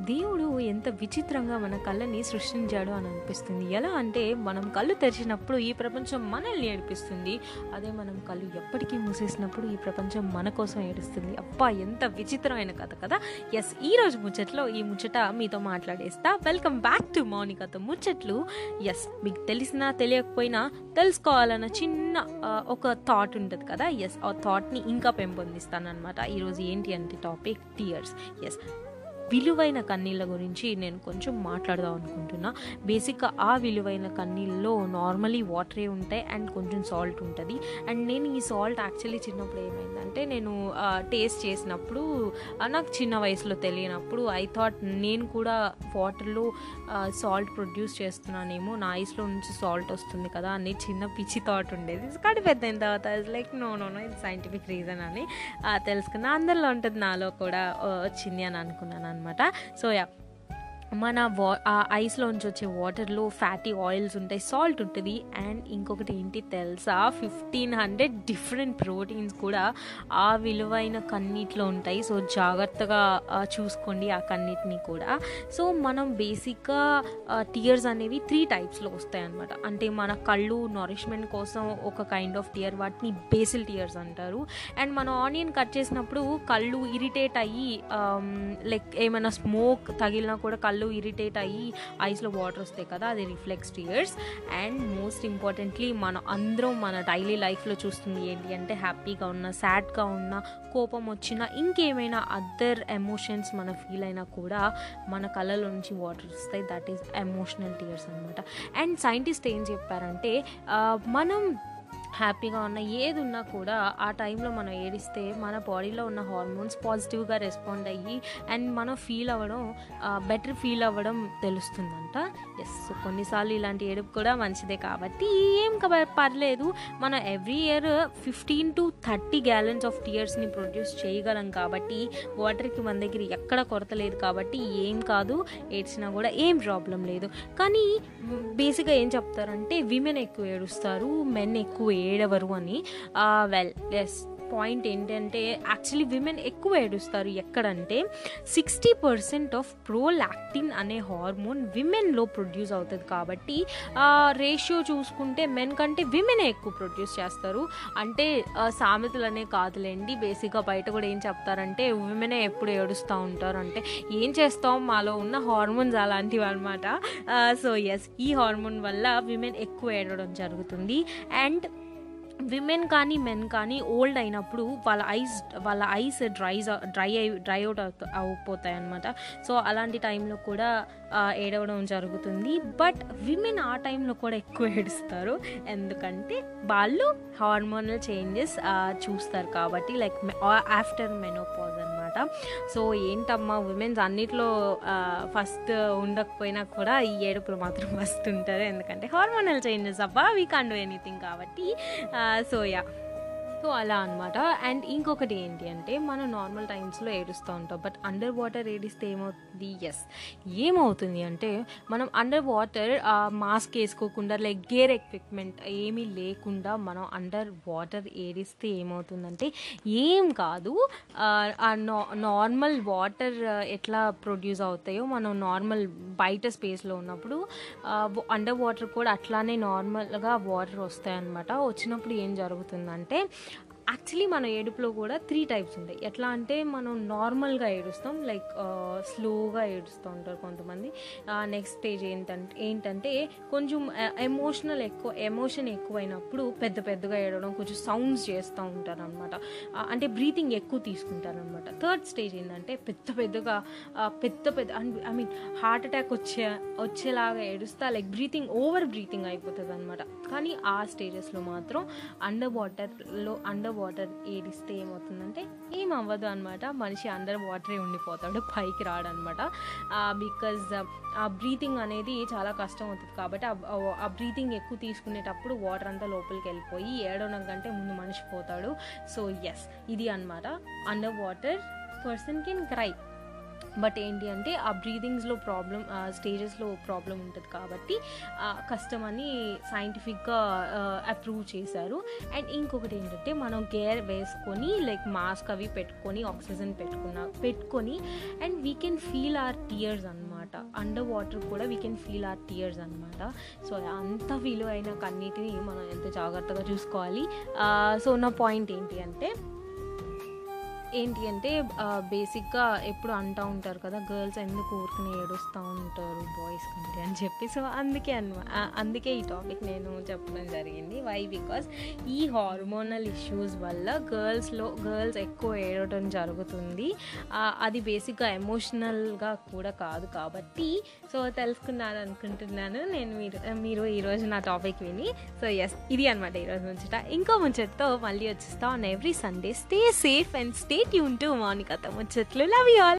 దేవుడు ఎంత విచిత్రంగా మన కళ్ళని సృష్టించాడు అని అనిపిస్తుంది. ఎలా అంటే మనం కళ్ళు తెరిచినప్పుడు ఈ ప్రపంచం మనల్ని ఏడిపిస్తుంది. అదే మనం కళ్ళు ఎప్పటికీ మూసేసినప్పుడు ఈ ప్రపంచం మన కోసం ఏడుస్తుంది. అబ్బా ఎంత విచిత్రమైన కథ కదా. ఎస్ ఈ రోజు ముచ్చట్లో ఈ ముచ్చట మీతో మాట్లాడేస్తా. వెల్కమ్ బ్యాక్ టు మౌనికతో ముచ్చట్లు. ఎస్ మీకు తెలిసినా తెలియకపోయినా తెలుసుకోవాలన్న చిన్న ఒక థాట్ ఉంటుంది కదా. ఎస్ ఆ థాట్ని ఇంకా పెంపొందిస్తాను అనమాట ఈరోజు ఏంటి అంటే టాపిక్ టీయర్స్ ఎస్ విలువైన కన్నీళ్ళ గురించి నేను కొంచెం మాట్లాడదాం అనుకుంటున్నా. బేసిక్గా ఆ విలువైన కన్నీళ్ళలో నార్మలీ వాటరే ఉంటాయి అండ్ కొంచెం సాల్ట్ ఉంటుంది. అండ్ నేను ఈ సాల్ట్ యాక్చువల్లీ చిన్నప్పుడు ఏమైందంటే నేను టేస్ట్ చేసినప్పుడు నాకు చిన్న వయసులో తెలియనప్పుడు ఐ థాట్ నేను కూడా వాటర్లో సాల్ట్ ప్రొడ్యూస్ చేస్తున్నానేమో నా ఐస్లో నుంచి సాల్ట్ వస్తుంది కదా అని చిన్న పిచ్చి థాట్ ఉండేది. కానీ పెద్ద తర్వాత లైక్ నో నో నో ఇది సైంటిఫిక్ రీజన్ అని తెలుసుకున్నా. అందరిలో ఉంటుంది నాలో కూడా వచ్చింది అని అనుకున్నాను. అనమాట. So yeah. మన వా ఆ ఐస్లోంచి వచ్చే వాటర్లో ఫ్యాటీ ఆయిల్స్ ఉంటాయి సాల్ట్ ఉంటుంది. అండ్ ఇంకొకటి ఏంటి తెలుసా? ఫిఫ్టీన్ హండ్రెడ్ డిఫరెంట్ ప్రోటీన్స్ కూడా ఆ విలువైన కన్నీటిలో ఉంటాయి. సో జాగ్రత్తగా చూసుకోండి ఆ కన్నీటిని కూడా. సో మనం బేసిక్గా టీయర్స్ అనేవి త్రీ టైప్స్లో వస్తాయి అనమాట అంటే మన కళ్ళు నరిష్మెంట్ కోసం ఒక కైండ్ ఆఫ్ టీయర్ వాటిని బేసిల్ టీయర్స్ అంటారు. అండ్ మనం ఆనియన్ కట్ చేసినప్పుడు కళ్ళు ఇరిటేట్ అయ్యి um, లైక్ ఏమైనా స్మోక్ తగిలినా కూడా కళ్ళు ఇరిటేట్ అయ్యి ఐస్లో వాటర్ వస్తాయి కదా అది reflex tears. And most importantly మనం అందరం మన డైలీ లైఫ్లో చూస్తుంది ఏంటి అంటే హ్యాపీగా ఉన్న సాడ్గా ఉన్న కోపం వచ్చినా ఇంకేమైనా అదర్ ఎమోషన్స్ మన ఫీల్ అయినా కూడా మన కళ్ళలో నుంచి వాటర్ వస్తాయి. దట్ ఈస్ ఎమోషనల్ టీయర్స్ అనమాట అండ్ సైంటిస్ట్ ఏం చెప్పారంటే మనం హ్యాపీగా ఉన్న ఏది ఉన్నా కూడా ఆ టైంలో మనం ఏడిస్తే మన బాడీలో ఉన్న హార్మోన్స్ పాజిటివ్గా రెస్పాండ్ అయ్యి అండ్ మనం ఫీల్ అవ్వడం బెటర్ ఫీల్ అవ్వడం తెలుస్తుందంట. ఎస్ కొన్నిసార్లు ఇలాంటి ఏడుపు కూడా మంచిదే కాబట్టి ఏం కబ- పర్లేదు. మనం every year fifteen to thirty gallons of టీయర్స్ని produce చేయగలం కాబట్టి వాటర్కి మన దగ్గర ఎక్కడ కొరత లేదు కాబట్టి ఏం కాదు. ఏడ్చినా కూడా ఏం ప్రాబ్లం లేదు. కానీ బేసిక్గా ఏం చెప్తారంటే విమెన్ ఎక్కువ ఏడుస్తారు మెన్ ఎక్కువ ఏడవరు అని వెల్ ఎస్ పాయింట్ ఏంటంటే యాక్చువల్లీ విమెన్ ఎక్కువ ఏడుస్తారు. ఎక్కడంటే సిక్స్టీ పర్సెంట్ ఆఫ్ ప్రోలాక్టిన్ అనే హార్మోన్ విమెన్లో ప్రొడ్యూస్ అవుతుంది కాబట్టి రేషియో చూసుకుంటే మెన్ కంటే విమెనే ఎక్కువ ప్రొడ్యూస్ చేస్తారు. అంటే సామెతలు సామెతలనే కాదులేండి. బేసిక్గా బయట కూడా ఏం చెప్తారంటే విమెనే ఎప్పుడు ఏడుస్తూ ఉంటారు అంటే ఏం చేస్తాం? మాలో ఉన్న హార్మోన్స్ అలాంటివి అనమాట సో ఎస్ ఈ హార్మోన్ వల్ల విమెన్ ఎక్కువ ఏడవడం జరుగుతుంది. అండ్ విమెన్ కానీ మెన్ కానీ ఓల్డ్ అయినప్పుడు వాళ్ళ ఐస్ వాళ్ళ ఐస్ డ్రైస్ డ్రై అయి డ్రై అవుట్ అవుపోతాయి అనమాట సో అలాంటి టైంలో కూడా ఏడవడం జరుగుతుంది. బట్ విమెన్ ఆ టైంలో కూడా ఎక్కువ ఏడుస్తారు. ఎందుకంటే వాళ్ళు హార్మోనల్ చేంజెస్ చూస్తారు కాబట్టి లైక్ ఆఫ్టర్ మెనోపాజ్ అనమాట సో ఏంటమ్మా ఉమెన్స్ అన్నిట్లో ఫస్ట్ ఉండకపోయినా కూడా ఈ ఏడుపులు మాత్రం ఫస్ట్ ఉంటారు ఎందుకంటే హార్మోనల్ చేంజెస్ అబ్బా వీ కాన్ డూ ఎనీథింగ్ కాబట్టి సో యా సో అలా అనమాట అండ్ ఇంకొకటి ఏంటి అంటే మనం నార్మల్ టైమ్స్లో ఏడుస్తూ ఉంటాం. బట్ అండర్ వాటర్ ఏడిస్తే ఏమవుతుంది? ఎస్ ఏమవుతుంది అంటే మనం అండర్ వాటర్ మాస్క్ వేసుకోకుండా లైక్ గేర్ ఎక్విప్మెంట్ ఏమీ లేకుండా మనం అండర్ వాటర్ ఏడిస్తే ఏమవుతుందంటే ఏం కాదు. నార్మల్ వాటర్ ఎట్లా ప్రొడ్యూస్ అవుతాయో మనం నార్మల్ బయట స్పేస్లో ఉన్నప్పుడు అండర్ వాటర్ కూడా అట్లానే నార్మల్గా వాటర్ వస్తాయన్నమాట. వచ్చినప్పుడు ఏం జరుగుతుందంటే యాక్చువల్లీ మన ఏడుపులో కూడా త్రీ టైప్స్ ఉంటాయి. ఎట్లా అంటే మనం నార్మల్గా ఏడుస్తాం లైక్ స్లోగా ఏడుస్తూ ఉంటారు కొంతమంది. నెక్స్ట్ స్టేజ్ ఏంటంటే ఏంటంటే కొంచెం ఎమోషనల్ ఎక్కువ ఎమోషన్ ఎక్కువైనప్పుడు పెద్ద పెద్దగా ఏడవడం కొంచెం సౌండ్స్ చేస్తూ ఉంటారు అనమాట అంటే బ్రీతింగ్ ఎక్కువ తీసుకుంటారు అనమాట థర్డ్ స్టేజ్ ఏంటంటే పెద్ద పెద్దగా పెద్ద పెద్ద ఐ మీన్ హార్ట్ అటాక్ వచ్చే వచ్చేలాగా ఏడుస్తా లైక్ బ్రీతింగ్ ఓవర్ బ్రీతింగ్ అయిపోతుంది అనమాట కానీ ఆ స్టేజెస్లో మాత్రం అండర్ వాటర్లో అండర్ వాటర్ ఏడిస్తే ఏమవుతుందంటే ఏం అవ్వదు అనమాట మనిషి అండర్ వాటరే ఉండిపోతాడు పైకి రాడనమాట బికాజ్ ఆ బ్రీతింగ్ అనేది చాలా కష్టం అవుతుంది కాబట్టి ఆ- బ్రీతింగ్ ఎక్కువ తీసుకునేటప్పుడు వాటర్ అంతా లోపలికి వెళ్ళిపోయి ఏడవడం కంటే ముందు మనిషి పోతాడు. సో ఎస్ ఇది అన్నమాట. Under water person can cry but ఏంటి అంటే ఆ బ్రీదింగ్స్లో ప్రాబ్లం స్టేజెస్లో ప్రాబ్లం ఉంటుంది కాబట్టి కష్టం అని సైంటిఫిక్గా అప్రూవ్ చేశారు. అండ్ ఇంకొకటి ఏంటంటే మనం గేర్ వేసుకొని లైక్ మాస్క్ అవి పెట్టుకొని ఆక్సిజన్ పెట్టుకున్న పెట్టుకొని and we can feel our tears అనమాట అండర్ వాటర్ కూడా we can feel our tears అనమాట సో అంత విలువైన కన్నిటిని మనం ఎంత జాగ్రత్తగా చూసుకోవాలి. సో నా పాయింట్ ఏంటి అంటే ఏంటి అంటే బేసిక్గా ఎప్పుడు అంటూ ఉంటారు కదా గర్ల్స్ ఎందుకు ఊరుకుని ఏడుస్తూ ఉంటారు బాయ్స్ కంటే అని చెప్పి. సో అందుకే అన్న అందుకే ఈ టాపిక్ నేను చెప్పడం జరిగింది. వై బికాస్ ఈ హార్మోనల్ ఇష్యూస్ వల్ల గర్ల్స్లో గర్ల్స్ ఎక్కువ ఏడవడం జరుగుతుంది. అది బేసిక్గా ఎమోషనల్గా కూడా కాదు కాబట్టి. సో తెలుసుకున్నారు అనుకుంటున్నాను నేను మీరు మీరు ఈరోజు నా టాపిక్ విని. సో ఎస్ ఇది అనమాట ఈరోజు ముంచట. ఇంకో ముంచటతో మళ్ళీ వచ్చేస్తా. On every Sunday stay safe and stay stay tune to మౌనికత ముచ్చట్లు లవ్ యూ ఆల్